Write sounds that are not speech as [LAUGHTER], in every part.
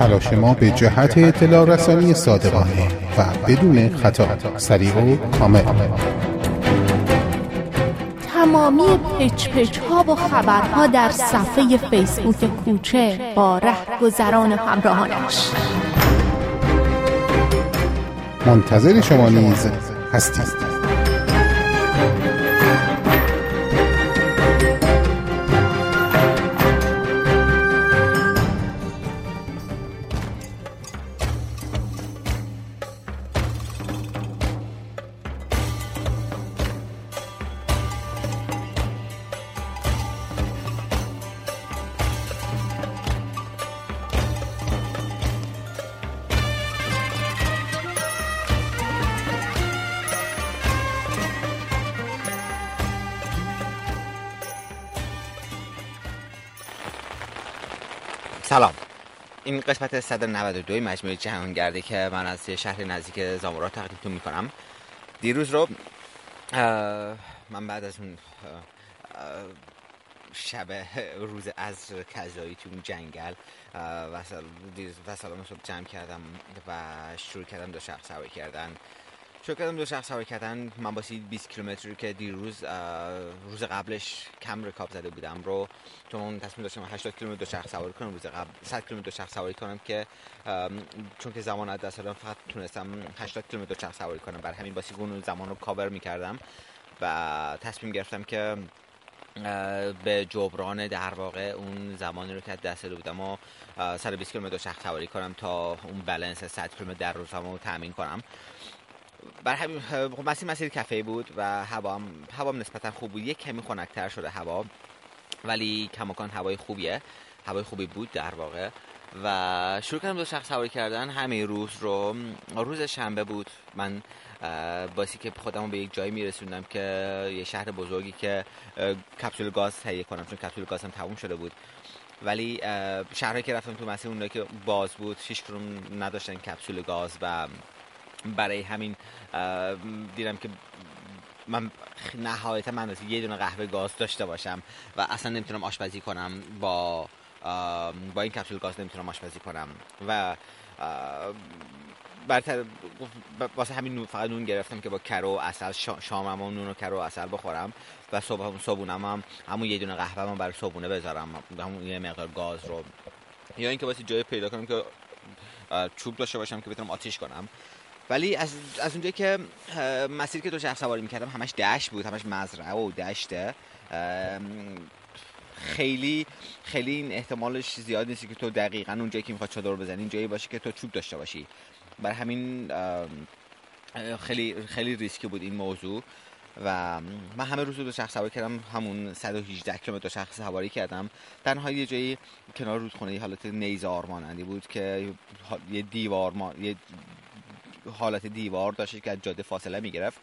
تلاش ما به جهت اطلاع رسانی صادقانه و بدون خطا سریع و کامل. تمامی پچ پچ ها و خبرها در صفحه فیسبوک کوچه با رهگذران همراهانش. منتظر شما نیز هستید. سلام. این قسمت 192 مجموعه جهانگردی که من از شهر نزدیک زامورا تقدیمتون می‌کنم. دیروز رو من بعد از اون شب روز از کذایی تو اون جنگل و سلام صبح جمع کردم و شروع کردم دو شخص سواری کردن. شروع کردم دو شخص کردن. من باسی 20 کیلومتری که دیروز روز قبلش کم رکاب زده بودم رو. چون تصمیم داشتم 80 کیلومتر دو شخص سواری کنم روز قبل 100 کیلومتر دو شخص سواری کنم که چون که زمان از دست فقط تونستم 80 کیلومتر دو شخص سواری کنم. بر همین باسی اون زمان رو کاور می‌کردم و تصمیم گرفتم که به جبران در واقع اون زمانی رو که دست داده بودم و 120 کیلومتر شخص سواری کنم تا اون بالانس 100 کیلومتر در روزم رو تامین کنم. بر همین خب مسیر مسیر کفه بود و هوا هم نسبتا خوب بود. یک کمی خنکتر شده هوا ولی کماکان هوای خوبیه. هوای خوبی بود در واقع. و شروع کردم دو شخص سواری کردن. همه روز رو روز شنبه بود. من باسی که خودم به یک جایی میرسوندم که یه شهر بزرگی که کپسول گاز تهیه کنم چون کپسول گاز هم تموم شده بود. ولی شهرهایی که رفتم تو مسیر اونایی که باز بود هیچ نداشتن کپسول گاز و برای همین دیدم که من نهایتا من یه دونه قهوه گاز داشته باشم و اصلا نمی‌تونم آشپزی کنم با با این کپسول گاز نمی‌تونم آشپزی کنم و برتر واسه همین فقط نون گرفتم که با کرو و اصل شامم و نون و کرو و اصل بخورم و صبح صبحونم هم همون یه دونه قهوه من برای صبحونه بذارم همون یه مقدار گاز رو. یا اینکه واسه جای پیدا کنم که چوب داشته باشم که بتونم آتیش کنم. ولی از, از اونجایی که مسیر که دو شخص سواری می‌کردم همش دشت بود همش مزرعه و دشته خیلی خیلی این احتمالش زیاد نیست که تو دقیقا اونجایی که می‌خواد چادر بزنی جایی باشه که تو چوب داشته باشی. بر همین خیلی خیلی ریسکی بود این موضوع. و من همه روز دو شخص سواری کردم همون 118 کیلومتر دو شخص سواری کردم. تنها یه جایی کنار رودخونه یه حالت نیزار مانندی بود که یه دیوار ما... یه حالت دیوار داشت که از جاده فاصله می‌گرفت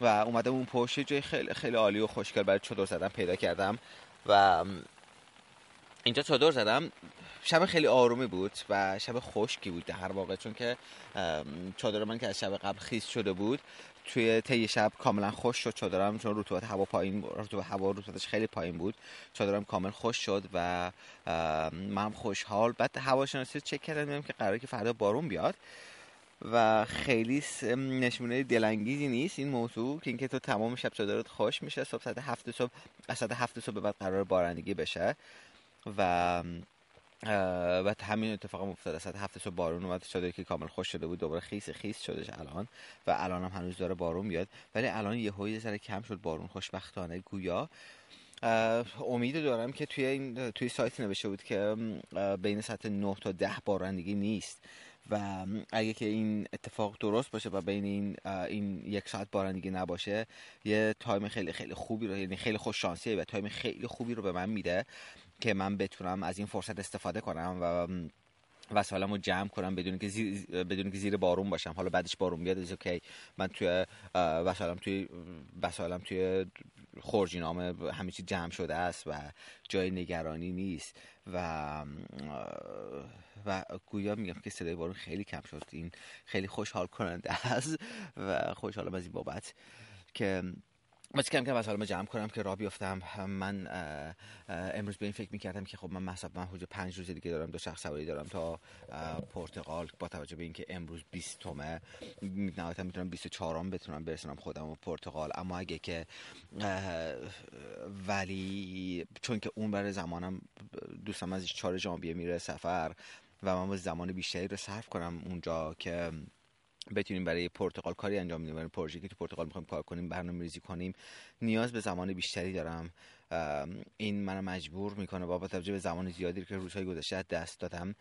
و اومدم اون پشت جای خیلی خیلی عالی و خوشگل برای چادر زدم پیدا کردم و اینجا چادر زدم. شب خیلی آرومی بود و شب خشکی بود در واقع چون که چادر من که از شب قبل خیس شده بود توی طی شب کاملا خوش شد چادرم چون رطوبت هوا پایین رطوبت هوا رطوبتش خیلی پایین بود. چادرم کامل خوش شد و من خوشحال. بعد هواشناسی چک کردم که قراره که فردا بارون بیاد. و خیلی نشونه دلانگیزی نیست این موضوع که اینکه تو تمام شب چادرت خوش میشه صبح ساعت هفت صبح از ساعت هفت صبح بعد قرار بارندگی بشه و و همین اتفاق افتاد ساعت هفت صبح بارون اومد چادری که کامل خوش شده بود دوباره خیس خیس شدش الان و الان هم هنوز داره بارون بیاد ولی الان یه هوی سر کم شد بارون خوشبختانه گویا. امید دارم که توی این توی سایت نوشته بود که بین ساعت 9 تا 10 بارندگی نیست. و اگه که این اتفاق درست باشه و بین این این یک ساعت بارندگی نباشه یه تایم خیلی خیلی خوبی رو یعنی خیلی خوش شانسیه و تایم خیلی خوبی رو به من میده که من بتونم از این فرصت استفاده کنم و وسایلمو جمع کنم بدون که زیر بدون که زیر بارون باشم. حالا بعدش بارون بیاد از اوکی. من توی وسایلم توی وسایلم توی خورجینامه همه چی جمع شده است و جای نگرانی نیست. و و گویا میگم که صدای بارون خیلی کم شد. این خیلی خوشحال کننده است و خوشحالم از این بابت که باز کم کم وسایلمو جمع کنم که راه بیفتم. من امروز به این فکر می‌کردم که خب من مثلا من حدود پنج روز دیگه دارم دو شخص سواری دارم تا پرتغال با توجه به اینکه امروز 20 تومه نهایتا می‌تونم 24 بتونم برسونم خودم و پرتغال. اما اگه که ولی چون که اون برای زمانم دوستم از 4 ژانویه میره سفر و من زمان بیشتری رو صرف کنم اونجا که بتونیم برای پرتغال کاری انجام بدیم برای پروژه که تو پرتغال می‌خوایم کار کنیم برنامه ریزی کنیم نیاز به زمان بیشتری دارم. این منو مجبور می‌کنه با توجه به زمان زیادی که روزهای گذشته دست دادم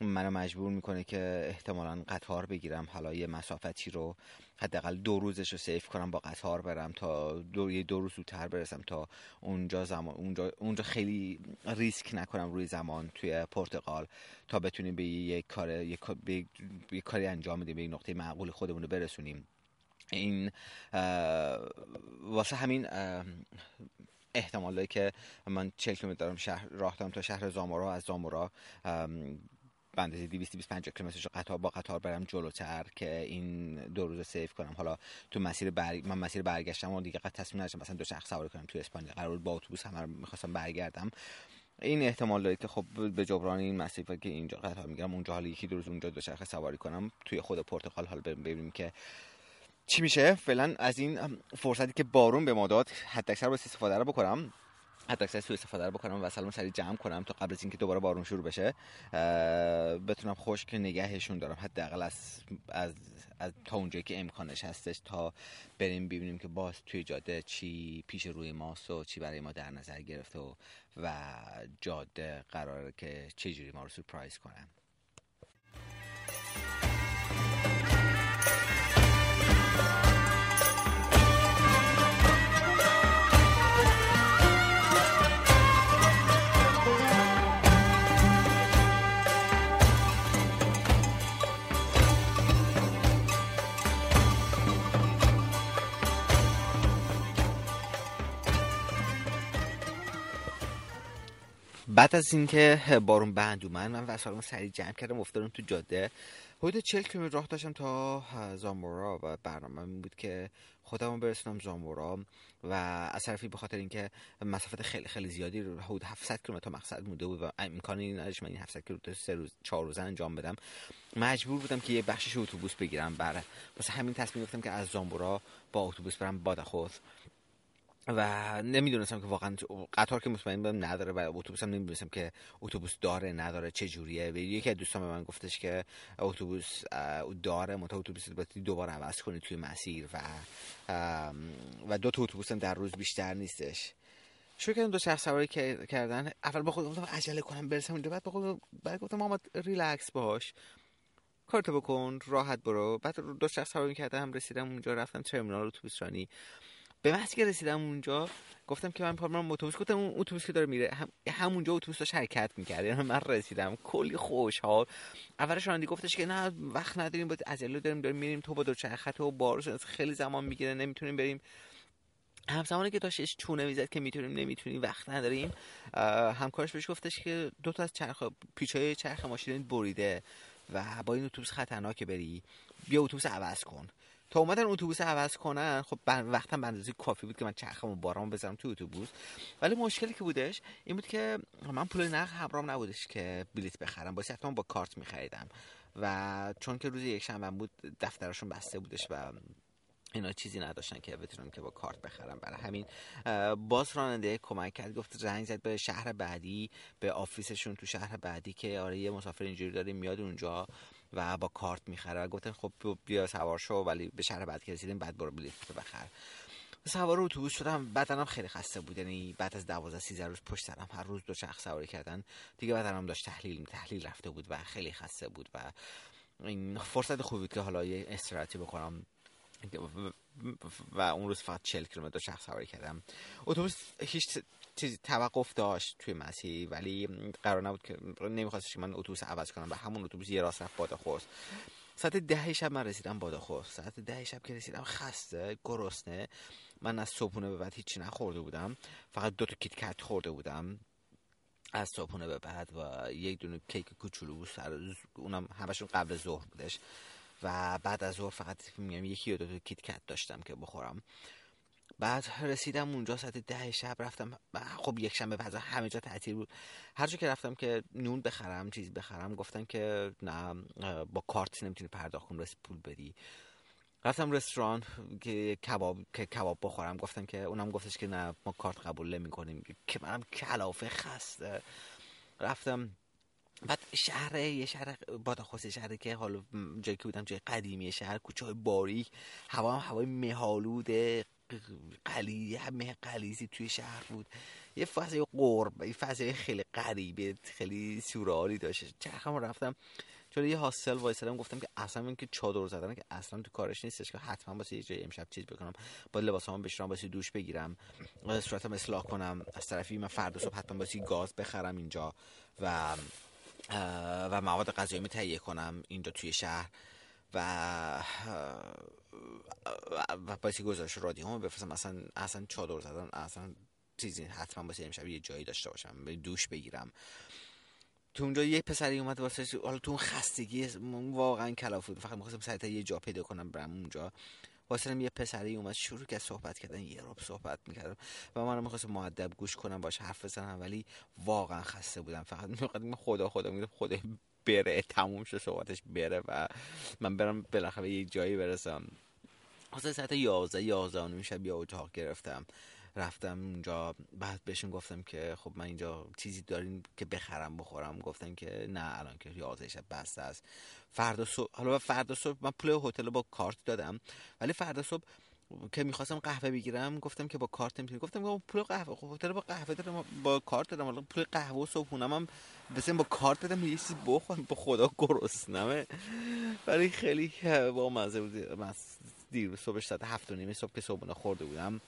منو مجبور می‌کنه که احتمالا قطار بگیرم حالا یه مسافتی رو حداقل دو روزش رو سیف کنم با قطار برم تا دو یه دو روز زودتر برسم تا اونجا زمان اونجا اونجا خیلی ریسک نکنم روی زمان توی پرتغال تا بتونیم به یک کار یک, کاری انجام بدیم به یک نقطه معقول خودمون رو برسونیم. این واسه همین احتمالی که من 40 کیلومتر دارم شهر راه دارم تا شهر زامورا از زامورا به اندازه 225 کیلومتر قطار با قطار برم جلوتر که این دو روز سیف کنم. حالا تو مسیر بر... من مسیر برگشتم و دیگه تصمیم نداشتم مثلا دو شخص سواری کنم تو اسپانیا. قرار با اتوبوس رو می‌خواستم برگردم. این احتمال داره که خب به جبران این مسیر که اینجا قطار می‌گیرم اونجا حالا یکی دو روز اونجا دو شخص سواری کنم. توی خود پرتغال حالا ببینیم که چی میشه فعلا از این فرصتی که بارون به ما داد حد اکثر باید استفاده رو بکنم. حتی اکثر سو استفاده رو بکنم و سلام سری جمع کنم تا قبل از اینکه دوباره بارون شروع بشه. بتونم خشک نگهشون دارم. حداقل از از از تا اونجایی که امکانش هستش تا بریم ببینیم که باز توی جاده چی پیش روی ماست و چی برای ما در نظر گرفته و و جاده قراره که چه ما رو سورپرایز کنم بعد از اینکه بارون بند اومد من وسایلمو سریع جمع کردم افتادم تو جاده. حدود 40 کیلومتر راه داشتم تا زامورا و برنامه این بود که خودمو برسونم زامورا. و از طرفی به خاطر اینکه مسافت خیلی خیلی زیادی حدود 700 کیلومتر تا مقصد مونده بود و امکانی نداشت من این 700 کیلومتر سه روز چهار روزه انجام بدم. مجبور بودم که یه بخشش اتوبوس بگیرم. برای واسه همین تصمیم گرفتم که از زامورا با اتوبوس برم بادخوز. و نمی‌دونستم که واقعا قطار که مطمئن بودم نداره و اتوبوس هم نمی‌دونستم که اتوبوس داره نداره چه جوریه. و یکی از دوستان به من گفتش که اتوبوس داره متا اتوبوس دوباره عوض کنی توی مسیر و و دو تا اتوبوس هم در روز بیشتر نیستش. شروع کردم دو شخص سواری کردن. اول با خودم گفتم عجله کنم برسم اونجا. بعد با خودم بعد گفتم محمد ریلکس باش. کارتو بکن راحت برو. بعد دو شخص سواری کردم رسیدم اونجا رفتم ترمینال اتوبوس رانی. به محضی که رسیدم اونجا گفتم که من پارم اتوبوس. گفتم اون اتوبوس که داره میره هم همونجا اتوبوس داشت حرکت می‌کرد. یعنی من رسیدم. کلی خوشحال. اولش رانندگی گفتش که نه وقت نداریم باید عجله داریم داریم میریم. تو با دو چرخه و بارش خیلی زمان می‌گیره نمی‌تونیم بریم. همزمانی که داشتش چونه می‌زد که می‌تونیم نمی‌تونیم وقت نداریم. همکارش بهش گفتش که دو تا از چرخ پیچای چرخ ماشین بریده و با این اتوبوس خطرناکه بری. بیا اتوبوس عوض کن. تا اومدن اتوبوس عوض کنن خب وقتم به اندازه کافی بود که من چرخمو بارام بزنم تو اتوبوس. ولی مشکلی که بودش این بود که من پول نقد همراهم نبودش که بلیت بخرم. باید حتما با کارت میخریدم. و چون که روز یک شنبه بود دفترشون بسته بودش و اینا چیزی نداشتن که بتونم که با کارت بخرم. برای همین باز راننده کمک کرد. گفت زنگ زد به شهر بعدی به آفیسشون تو شهر بعدی که آره یه مسافر اینجوری داره میاد اونجا. و با کارت می‌خره. و گفتن خب بیا سوار شو ولی به شهر بعد که رسیدیم بعد برو بلیط بخر. سوار اتوبوس شدم. بدنم خیلی خسته بود. یعنی بعد از 12 13 روز پشت سرم هر روز دو شخص سواری کردن. دیگه بدنم داشت تحلیل تحلیل رفته بود و خیلی خسته بود و این فرصت خوبی بود که حالا یه استراحتی بکنم. و اون روز فقط 40 کیلومتر شخص سواری کردم. اتوبوس هیچ چیزی توقف داشت توی مسیر ولی قرار نبود که نمیخواستش من اتوبوس عوض کنم و همون اتوبوس یه راست رفت بادخوست ساعت ده شب من رسیدم بادخوست ساعت ده شب که رسیدم خسته گرسنه. من از صبحونه به بعد هیچی نخورده بودم. فقط دو تا کیت خورده بودم. از صبحونه به بعد و یک دونه کیک کوچولو سر اونم همشون قبل ظهر بودش. و بعد از ظهر فقط میگم یکی یا دو تا کیت کت داشتم که بخورم. بعد رسیدم اونجا ساعت ده شب رفتم. خب یک شنبه بعد همه جا تعطیل بود. هر جا که رفتم که نون بخرم چیز بخرم گفتن که نه با کارت نمی‌تونی پرداخت کنی پول بدی. رفتم رستوران که کباب که کباب بخورم. گفتم که اونم گفتش که نه ما کارت قبول نمی کنیم که منم کلافه خسته. رفتم. بعد شهر یه شهر باداخوست شهر که حالا جایی که بودم جای قدیمی شهر کوچه های باریک. هوا هم هوای مهالود قلی همه قلیزی توی شهر بود. یه فضای قرب یه فضای خیلی غریبه خیلی سورالی داشت. چرخم رفتم. چون یه هاستل وایسادم گفتم که اصلا این که چادر زدن که اصلا تو کارش نیستش که حتما واسه یه جای امشب چیز بکنم. با لباسامو بشورم واسه دوش بگیرم. صورتم اصلاح کنم. از طرفی من فردا صبح حتما واسه گاز بخرم اینجا و و مواد غذایی تهیه کنم اینجا توی شهر. و و باید گزارش رادیو هم بفرستم. اصلا اصلا چادر زدن اصلا چیزی حتما واسه امشب یه جایی داشته باشم دوش بگیرم. تو اونجا یه پسری اومد واسه حالا تو اون خستگی واقعا کلاف بود. فقط می‌خواستم سریع یه جا پیدا کنم برم اونجا. واسه یه پسری اومد شروع کرد صحبت کردن یه رب صحبت می‌کردم و من می‌خواستم معدب گوش کنم باش حرف بزنم ولی واقعا خسته بودم. فقط می‌خواستم خدا خدا میگم خدا بره تموم شد صحبتش بره و من برم بالاخره یه جایی برسم. واسه ساعت 11 11 و شب یه اتاق گرفتم. رفتم اونجا بعد بهشون گفتم که خب من اینجا چیزی دارین که بخرم بخورم. گفتن که نه الان که 11 شب بسته است. فردا صبح حالا فردا صبح من پول هتل با کارت دادم. ولی فردا صبح که می‌خواستم قهوه بگیرم گفتم که با کارت نمی‌تونی. گفتم که پول قهوه خب هتل با قهوه دارم با کارت دادم الان پول قهوه و صبحونم هم بسیم با کارت بدم یه چیزی بخورم. با خدا گرسنمه. ولی خیلی با مزه بود. دیروز صبح ساعت هفت و نیمه صبح که صبحونه خورده بودم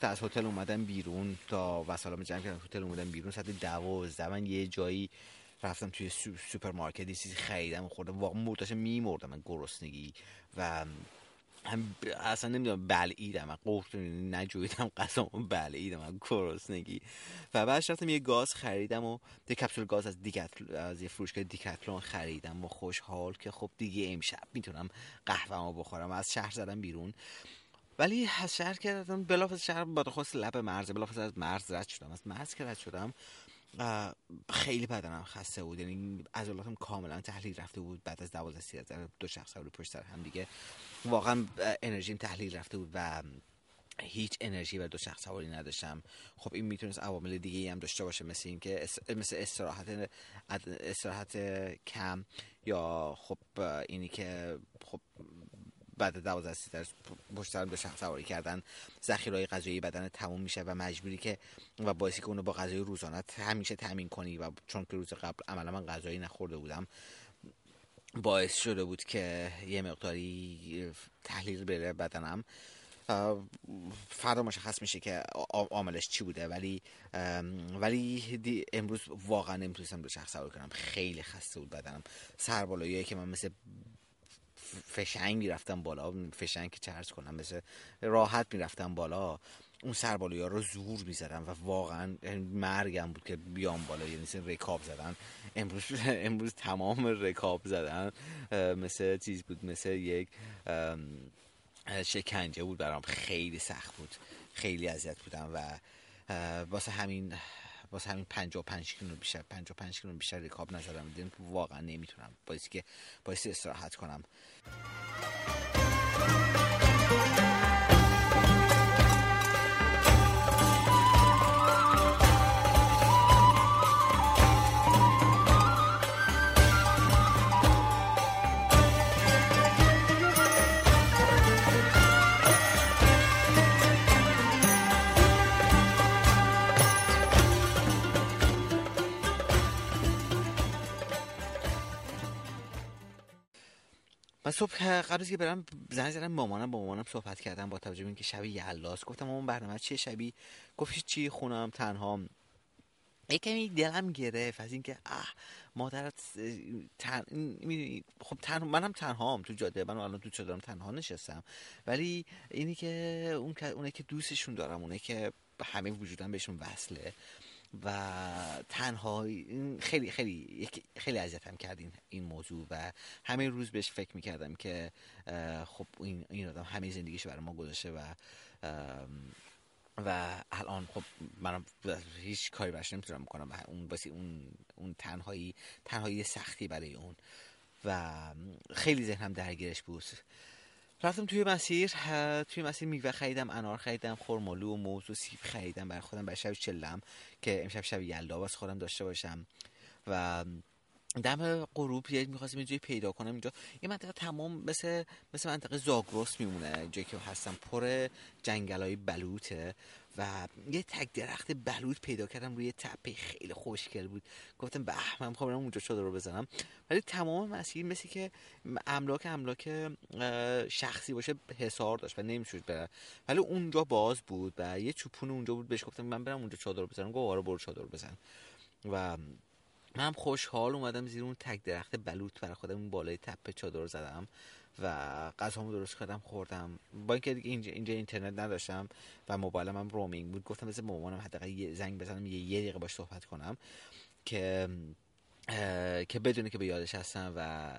تا از هتل اومدم بیرون تا وسالام جمع کردم. هتل اومدم بیرون ساعت دوازده من یه جایی رفتم توی سوپرمارکت یه چیزی خریدم خوردم. واقعا مرداشم میمردم من گرسنگی و اصلا نمی‌دونم بلعیدم من قفت نجویدم قسم بلعیدم من گرسنگی. و بعد رفتم یه گاز خریدم و یه کپسول گاز از دیکتل از یه فروشگاه دیکتلون خریدم و خوشحال که خب دیگه امشب می‌تونم قهوه‌مو بخورم. از شهر زدم بیرون. ولی از شهر کردم بلافاصله شهر با خواست لب مرز بلافاصله از مرز رد شدم. از مرز که رد شدم خیلی بدنم خسته بود. یعنی عضلاتم کاملا تحلیل رفته بود. بعد از 12 13 دو شخص رو پشت سر هم دیگه. واقعا انرژیم تحلیل رفته بود و هیچ انرژی و دو شخص سواری نداشتم. خب این می‌تونست عوامل دیگه هم داشته باشه. مثل این که مثل استراحت استراحت کم یا خب اینی که خب بعد 12 13 پشت سرم داشتم سواری کردن. ذخیره غذایی بدن تموم میشه و مجبوری که و باعثی که اونو با غذای روزانه همیشه تامین کنی و چون که روز قبل عملا من غذایی نخورده بودم باعث شده بود که یه مقداری تحلیل بره بدنم. فردا مشخص میشه که عاملش چی بوده. ولی ولی امروز واقعا نمی‌تونستم دو شخص سوار کنم خیلی خسته بود بدنم. سربالایی که من مثل فشنگ می‌رفتم بالا فشنگ که چرز کنم مثل راحت می‌رفتم بالا. اون سربالایی ها رو زور می‌زدم و واقعا مرگم بود که بیام بالا یعنی مثل رکاب زدن. امروز امروز تمام رکاب زدن مثل چیز بود مثل یک شکنجه بود برام. خیلی سخت بود خیلی اذیت بودم و واسه همین واسه همین 55 کیلو بیشتر 55 کیلو بیشتر رکاب نزدم. دیدم واقعا نمی‌تونم باعث که باعث استراحت کنم. صبح قبل از که برم زنگ زدم مامانم با مامانم صحبت کردم با توجه به اینکه شبی یلاس. گفتم مامان برنامه چیه شبی؟ گفت چی خونم تنها. یه کمی دلم گرفت از اینکه اه مادرت تن... خب تن... منم تنها هم تو جاده من الان تو چادرم تنها نشستم. ولی اینی که اون اونه که دوستشون دارم اونه که همه وجودم بهشون وصله. و تنها خیلی خیلی خیلی اذیتم کرد این, این موضوع و همه روز بهش فکر می‌کردم که خب این, این آدم همه زندگیش برای ما گذاشته و و الان خب منم هیچ کاری براش نمی‌تونم بکنم اون باسی اون اون تنهایی تنهایی سختی برای اون و خیلی ذهنم درگیرش بود. رفتم توی مسیر توی مسیر میوه خریدم انار خریدم خرمالو و موز و سیب خریدم برای خودم برای شب چلم که امشب شب یلدا واسه خودم داشته باشم. و دم غروب یه می‌خواستم یه پیدا کنم اینجا. یه منطقه تمام مثل مثل منطقه زاگرس میمونه جایی که هستم. پر جنگل های و یه تک درخت بلوط پیدا کردم روی تپه. خیلی خوشگل بود. گفتم به من می‌خوام اونجا شده رو بزنم. ولی تمام مسیر مثل که املاک املاک شخصی باشه حسار داشت و نمی‌شد بره. ولی اونجا باز بود و یه چوپون اونجا بود. بهش گفتم من برم اونجا چادر بزنم. گفت آره برو چادر بزن. و من خوشحال اومدم زیر اون تک درخت بلوط برای خودم اون بالای تپه چادر زدم و غذامو درست کردم خوردم. با اینکه اینجا, اینجا اینترنت نداشتم و موبایلم هم رومینگ بود گفتم مثل مامانم حداقل یه زنگ بزنم یه, یه دقیقه باش صحبت کنم که که بدونه که به یادش هستم و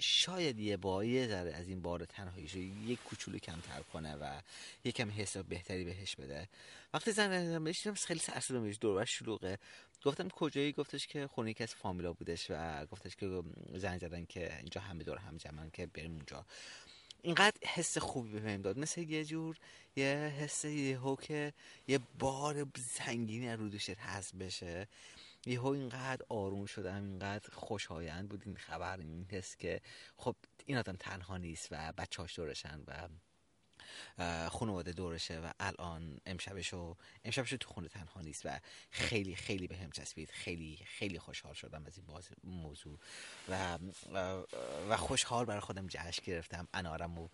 شاید یه با یه ذره از این بار تنهاییش رو یک کوچولو کمتر کنه و یکم حس بهتری بهش بده. وقتی زن بهش خیلی سرسون بهش دور شلوغه. گفتم کجایی؟ گفتش که خونه یکی از فامیلا بودش و گفتش که زنگ زدن که اینجا همه دور هم جمعن که بریم اونجا. اینقدر حس خوبی به بهم داد. مثل یه جور یه حس یه که یه بار سنگینی رو دوشت بشه. یهو اینقدر آروم شدم اینقدر خوشایند بود این خبر این که خب این آدم تنها نیست و بچهاش دورشن و خانواده دورشه و الان امشبشو امشبشو تو خونه تنها نیست و خیلی خیلی به هم چسبید. خیلی خیلی خوشحال شدم از این باز موضوع. و و خوشحال برای خودم جشن گرفتم. انارمو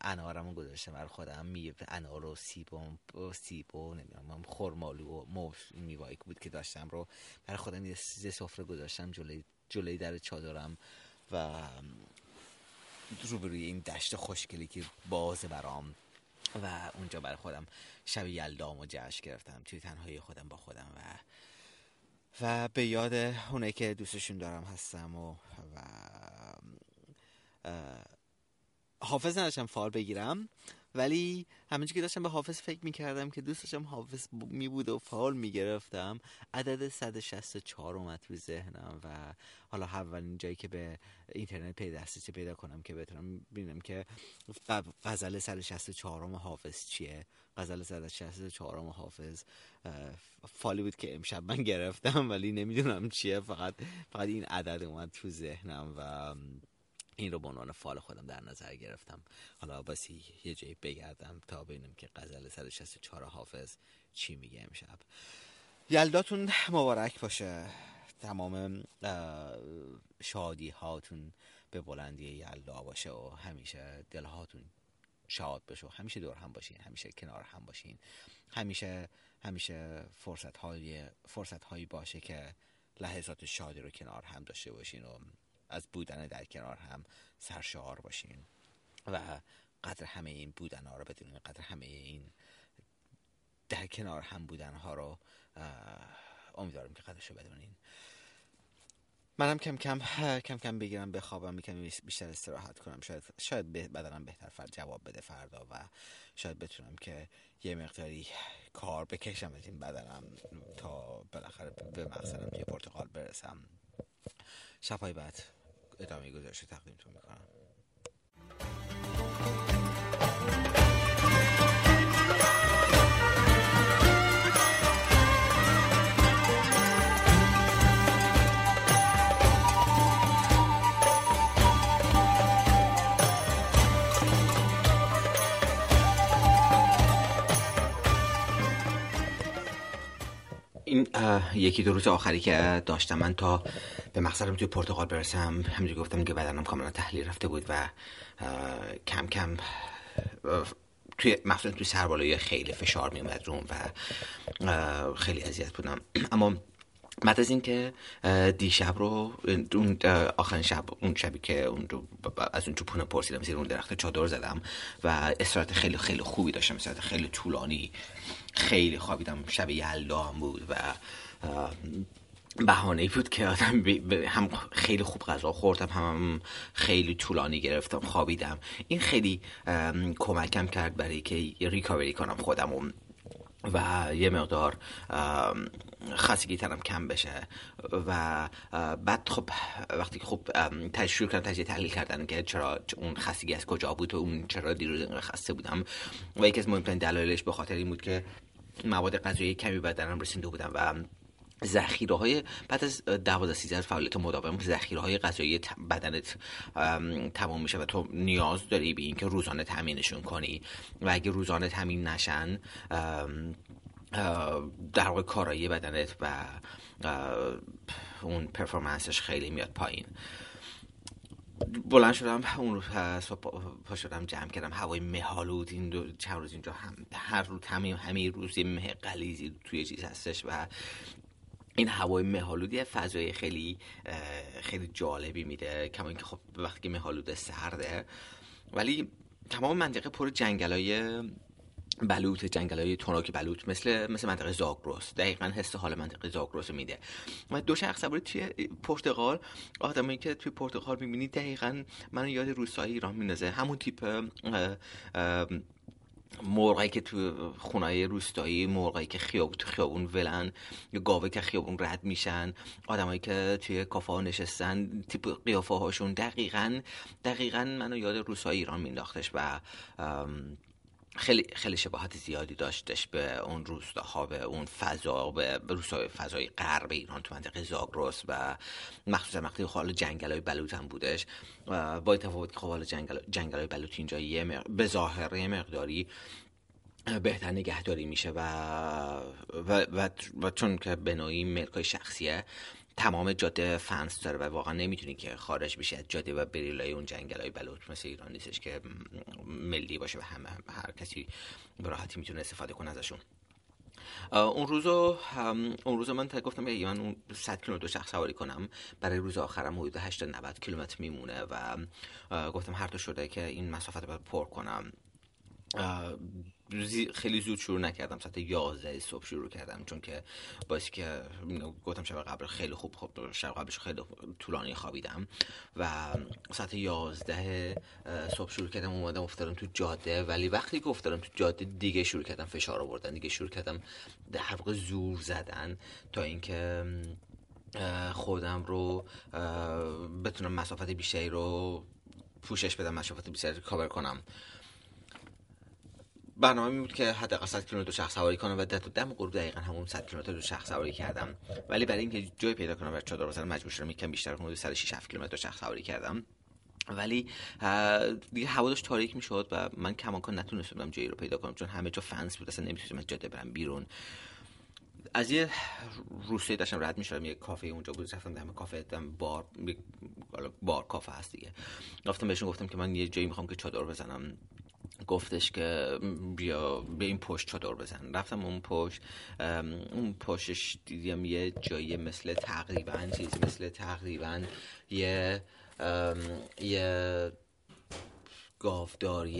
انارمو گذاشتم برای خودم. می انار و سیب و سیب و نمی‌دونم خرمالو و موز میوایی بود که داشتم رو برای خودم یه سفره گذاشتم جلوی جلوی در چادرم و روبروی این دشت خوشگلی که باز برام و اونجا برای خودم شب یلدام و جشن گرفتم. توی تنهایی خودم با خودم و و به یاد اونه که دوستشون دارم هستم و, و حافظ نداشتم فال بگیرم. ولی همینجور که داشتم به حافظ فکر می‌کردم که دوست داشتم حافظ می بود و فال می‌گرفتم عدد 164 اومد تو ذهنم و حالا اولین جایی که به اینترنت پیدا دسترسی پیدا کنم که بتونم ببینم که غزل 164 حافظ چیه. غزل 164 حافظ فالی بود که امشب من گرفتم ولی نمی‌دونم چیه. فقط فقط این عدد اومد تو ذهنم و این رو به عنوان فال خودم در نظر گرفتم. حالا باسی یه جایی بگردم تا ببینم که غزل 164 حافظ چی میگه امشب. یلداتون مبارک باشه. تمام شادی هاتون به بلندی یلدا باشه و همیشه دلهاتون شاد باشه و همیشه دور هم باشین همیشه کنار هم باشین. همیشه همیشه فرصت های فرصت هایی باشه که لحظات شادی رو کنار هم داشته باشین و از بودن در کنار هم سرشار باشین و قدر همه این بودن ها رو بدونین قدر همه این در کنار هم بودن ها رو امیدوارم که قدرشو بدونین. منم کم کم کم کم بگیرم بخوابم می‌کنم بیشتر استراحت کنم. شاید شاید بدنم بهتر فرد جواب بده فردا و شاید بتونم که یه مقداری کار بکشم از این بدنم تا بالاخره به مقصدم توی پرتغال برسم. شبهای بعد. ادامه گذاشته تقدیمتون می‌کنم. این یکی دو روز آخری که داشتم من تا به مقصدم توی پرتغال برسم همینجور گفتم که بدنم کاملا تحلیل رفته بود و کم کم توی مخصوصا توی سربالایی خیلی فشار میومد روم و خیلی اذیت بودم. [CLEARS THROAT] اما بعد از اینکه دیشب رو اون آخرین شب اون شبی که اون از اون چوپونه پرسیدم زیر اون درخت چادر زدم و استراحت خیلی خیلی خوبی داشتم استراحت خیلی طولانی. خیلی خوابیدم. شب یلدا هم بود و بهانه بود که آدم هم خیلی خوب غذا خوردم هم, خیلی طولانی گرفتم خوابیدم. این خیلی کمکم کرد برای که ریکاوری کنم خودم و یه مقدار خستگی ترم کم بشه و بعد خب وقتی خب تشریح کردم تجزیه تحلیل کردن که چرا اون خستگی از کجا بود و اون چرا دیروز اینقدر خسته بودم. و یکی از مهمترین دلایلش به خاطر این بود که مواد غذایی کمی بدنم رسیده بودم و ذخیره های بعد از 12 13 فعالیت مداوم ذخیره های غذایی بدنت تمام میشه و تو نیاز داری به اینکه روزانه تامینشون کنی. و اگه روزانه تامین نشن در واقع کارایی بدنت و اون پرفورمنسش خیلی میاد پایین. بلند شدم اون رو پا شدم جمع کردم هوای مهالود این دو چند روز اینجا هم هر روز همه همه روز مه قلیزی توی چیز هستش و این هوای مهالودی فضای خیلی خیلی جالبی میده کما اینکه خب وقتی مهالود سرده ولی تمام منطقه پر جنگلای بلوط جنگل های توناک بلوط مثل مثل منطقه زاگرس. دقیقا حس حال منطقه زاگرس میده. و دو شخص سواری توی پرتغال. آدمایی که توی پرتغال می‌بینی دقیقا منو یاد روستای ایران میندازه. همون تیپ مرغایی که تو خونای روستایی مرغایی که خیاب تو خیابون ولن یا گاوه که خیابون رد میشن. آدمایی که توی کافه ها نشستن تیپ قیافه هاشون دقیقا دقیقا منو یاد روستای ایران مینداختش و خیلی خیلی شباهت زیادی داشتش به اون روستاها به اون فضا به روستای فضای غرب ایران تو منطقه زاگرس و مخصوصا وقتی حال جنگل های بلوط هم بودش با تفاوت که حال جنگل, جنگل های بلوط اینجا یه به ظاهر یه مقداری بهتر نگهداری میشه و و, و, و چون که به نوعی ملکای شخصیه تمام جاده فنس داره و واقعا نمی‌تونی که خارج بشه از جاده و بریلای اون جنگل های بلوط مثل ایران نیستش که ملی باشه و همه هر کسی به راحتی می‌تونه استفاده کنه ازشون. اون روزو اون روز من تا گفتم یه من اون 100 کیلومتر شخص سواری کنم. برای روز آخرم حدود 8 90 کیلومتر میمونه و گفتم هر تو شده که این مسافت رو پر کنم. خیلی زود شروع نکردم ساعت 11 صبح شروع کردم چون که باعث که گفتم شب قبل خیلی خوب خوب شب قبلش خیلی طولانی خوابیدم و ساعت 11 صبح شروع کردم اومدم افتادم تو جاده ولی وقتی که افتادم تو جاده دیگه شروع کردم فشار آوردن دیگه شروع کردم در واقع زور زدن تا اینکه خودم رو بتونم مسافت بیشتری رو پوشش بدم مسافت بیشتری کاور کنم. برنامه بود که حداقل 100 کیلومتر شخص سواری کنم و در دم غروب دقیقا همون 100 کیلومتر رو شخص سواری کردم. ولی برای اینکه جای پیدا کنم و چادر بزنم مجبور شدم یکم بیشتر حدود 106 کیلومتر شخص سواری کردم. ولی دیگه هوا داشت تاریک می‌شد و من کماکان نتونستم جایی رو پیدا کنم چون همه جا فنس بود اصلا نمی‌تونستم از جاده برم بیرون. از یه روسیه داشتم رد می‌شدم یه کافه اونجا بود رفتم دم کافه دم بار بار کافه هست دیگه. رفتم بهشون گفتم که من یه جایی می‌خوام که چادر بزنم. گفتش که بیا به این پشت چادر بزن. رفتم اون پشت اون پشتش دیدیم یه جایی مثل تقریبا چیز مثل تقریبا یه یه گاوداری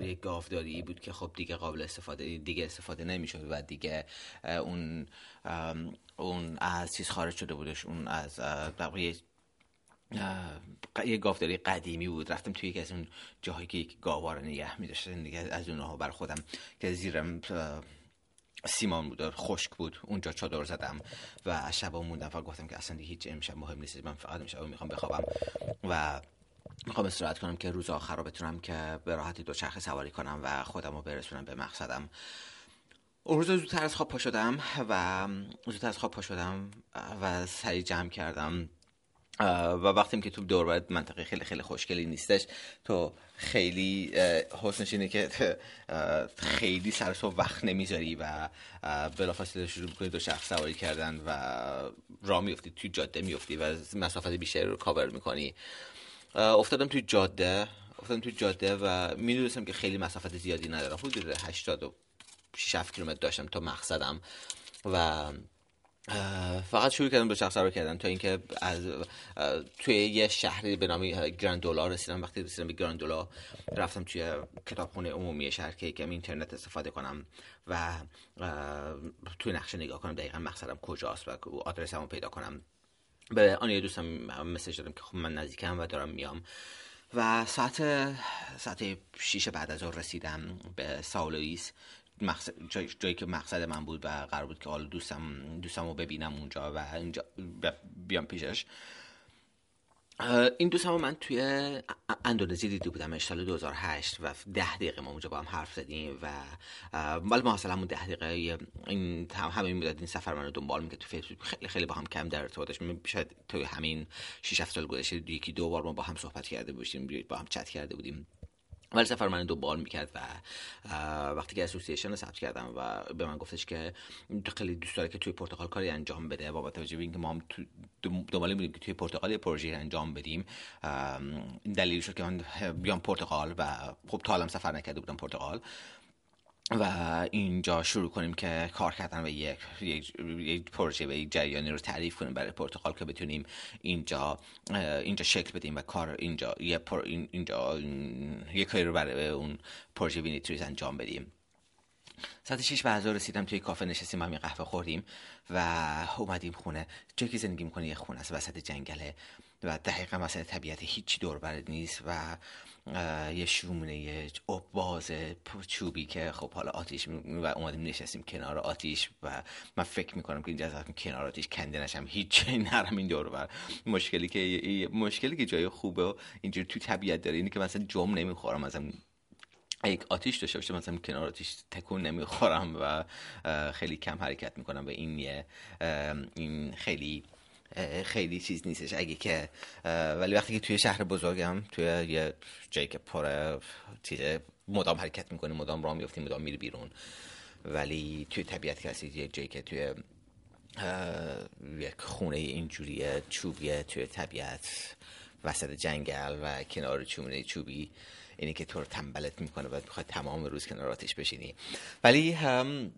یه گاوداری بود که خب دیگه قابل استفاده دیگه استفاده نمی‌شد و دیگه اون اون از چیز خارج شده بودش اون از یه گاوداری قدیمی بود. رفتم توی یکی از اون جاهایی که یک گاوا رو نگه می دیگه از اونها بر خودم که زیرم سیمان بود خشک بود. اونجا چادر زدم و شب موندم. و گفتم که اصلا هیچ امشب مهم نیست. من فقط امشب می‌خوام بخوابم و می‌خوام استراحت کنم که روز آخر رو بتونم که به راحتی دو چرخ سواری کنم و خودم رو برسونم به مقصدم. اون روز زودتر از خواب پا شدم و زودتر از خواب پا شدم و سریع جمع کردم. و وقتی که تو دور منطقه خیلی خیلی خوشگلی نیستش تو خیلی حسنش اینه که خیلی سر تو وقت نمی‌ذاری و بلافاصله شروع می‌کنی دو شخص سواری کردن و راه میفتی توی جاده میفتی و مسافت بیشتری رو کاور می‌کنی. افتادم توی جاده افتادم توی جاده و می‌دونستم که خیلی مسافت زیادی ندارم. حدود 86 کیلومتر داشتم تا مقصدم و فقط شروع کردم به شخص رو کردم تا اینکه از توی یه شهری به نام گراندولا رسیدم. وقتی رسیدم به گراندولا رفتم توی کتابخونه عمومی شهر که یکم اینترنت استفاده کنم و توی نقشه نگاه کنم دقیقا مقصدم کجاست و آدرسمو پیدا کنم. به آن یه دوستم مسیج دادم که خب من نزدیکم و دارم میام. و ساعت ساعت شیش بعد از اون رسیدم به ساولویس مقصد جایی که مقصد من بود و قرار بود که حالا دوستم دوستم رو ببینم اونجا و اینجا بیام پیشش. این دوست هم من توی اندونزی دیده بودم سال 2008 و ده دقیقه ما اونجا با هم حرف زدیم و ولی ما اصلا ده دقیقه این همین مدت این سفر من رو دنبال می‌کرد تو فیسبوک. خیلی خیلی با هم کم در ارتباطش شاید توی همین 6 7 سال گذشته یکی دو بار ما با هم صحبت کرده بودیم با هم چت کرده بودیم. ولی سفر من دنبال می‌کرد و وقتی که اسوسییشن رو ثبت کردم و به من گفتش که خیلی دوست داره که توی پرتغال کاری انجام بده با توجه به اینکه ما هم دنبال بودیم که توی پرتغال پروژه انجام بدیم. دلیل شد که من بیام پرتغال و خب تا حالا سفر نکرده بودم پرتغال. و اینجا شروع کنیم که کار کردن و یک یک پروژه و یک جریانی رو تعریف کنیم برای پرتغال که بتونیم اینجا اینجا شکل بدیم و کار اینجا یه اینجا یک کاری رو برای اون پروژه وینیتریز انجام بدیم. ساعت شیش بعد رسیدم توی کافه نشستیم همین قهوه خوردیم و اومدیم خونه. جایی که زندگی می‌کنه یه خونه است وسط جنگله و دقیقا مثلا طبیعت هیچی دور برد نیست و یه شومونه یه باز چوبی که خب حالا آتیش و اومدیم نشستیم کنار آتیش و من فکر می‌کنم که اینجا از کنار آتیش کنده نشم. هیچ نرم این دور بر. مشکلی که مشکلی که جای خوبه اینجوری تو طبیعت داره اینه که مثلا جم نمی‌خورم مثلا یک آتیش داشته باشه مثلا کنار آتیش تکون نمی‌خورم و خیلی کم حرکت می‌کنم و این یه این خیلی خیلی چیز نیستش. اگه که ولی وقتی که توی شهر بزرگم توی یه جایی که پر مدام حرکت می‌کنی مدام راه میفتی مدام میری بیرون. ولی توی طبیعت کسی یه جایی که توی یک خونه اینجوری چوبیه توی طبیعت وسط جنگل و کنار چوبونه چوبی اینی که تو رو تنبلت می‌کنه و می‌خواد تمام روز کنار آتش بشینی. ولی هم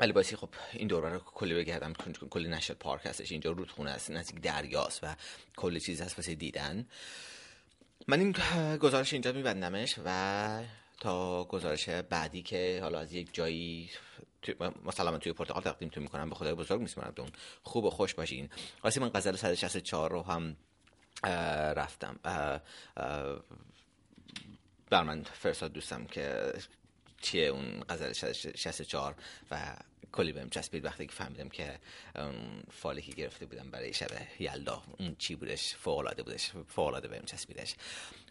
ولی خب این دوره رو کلی بگردم کلی نشد پارک هستش اینجا رودخونه هست نزدیک دریاست و کلی چیز هست واسه دیدن. من این گزارش اینجا میبندمش و تا گزارش بعدی که حالا از یک جایی مثلا توی پرتغال تقدیم تو می‌کنم به خدای بزرگ میسپارم دون خوب و خوش باشین. واسه من غزل 164 رو هم رفتم. بر من فرستاد دوستم که چیه اون غزل 64 و کلی بهم چسبید وقتی که فهمیدم که فالی که گرفته بودم برای شب یلدا. اون چی بودش؟ فوق العاده بودش. فوق العاده بهم چسبیدش.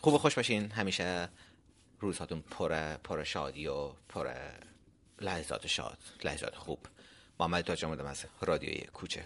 خوب و خوش باشین. همیشه روزهاتون پر پر شادی و پر لحظات شاد لحظات خوب. محمد تاج از رادیوی کوچه.